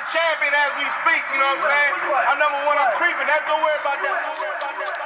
the champion as we speak, you know what I'm saying? I'm number one, I'm creeping. That's don't worry about that. Don't worry about that.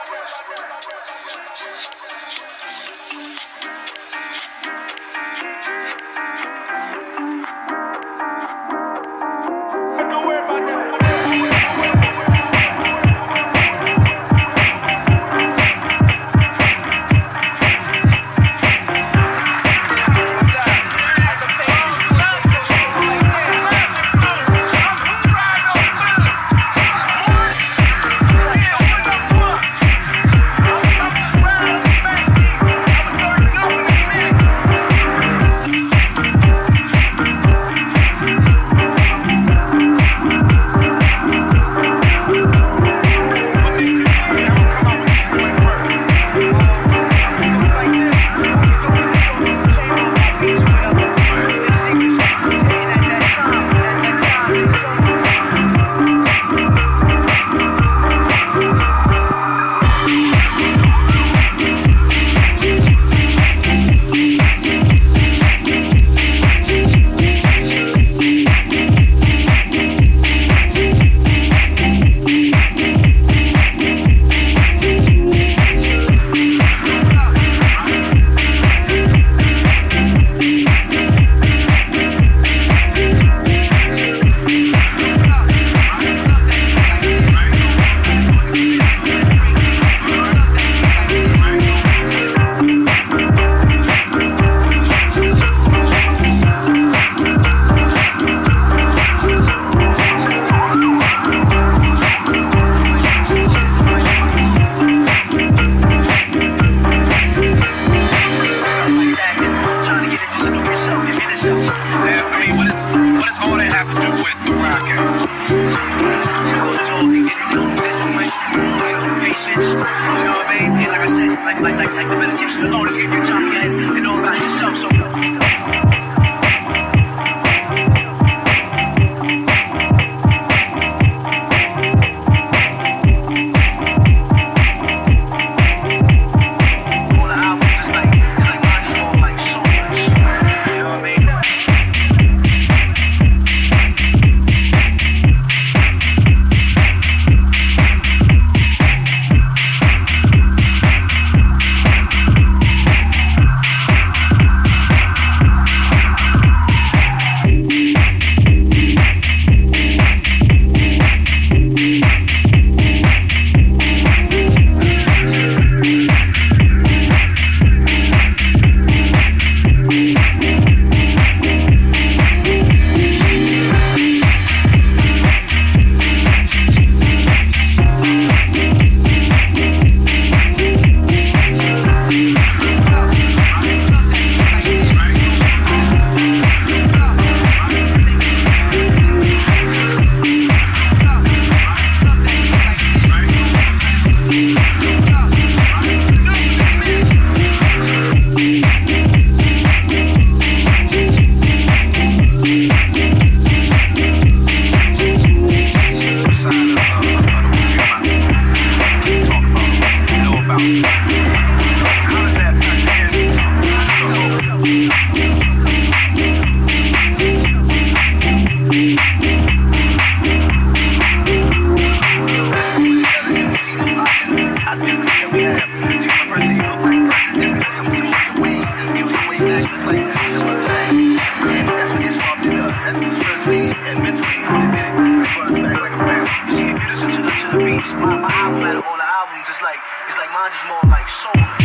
Like like, like, like, the meditation alone is getting your time again and know about yourself. So, My, my album, of all the albums, it's like, it's like mine just more like soul.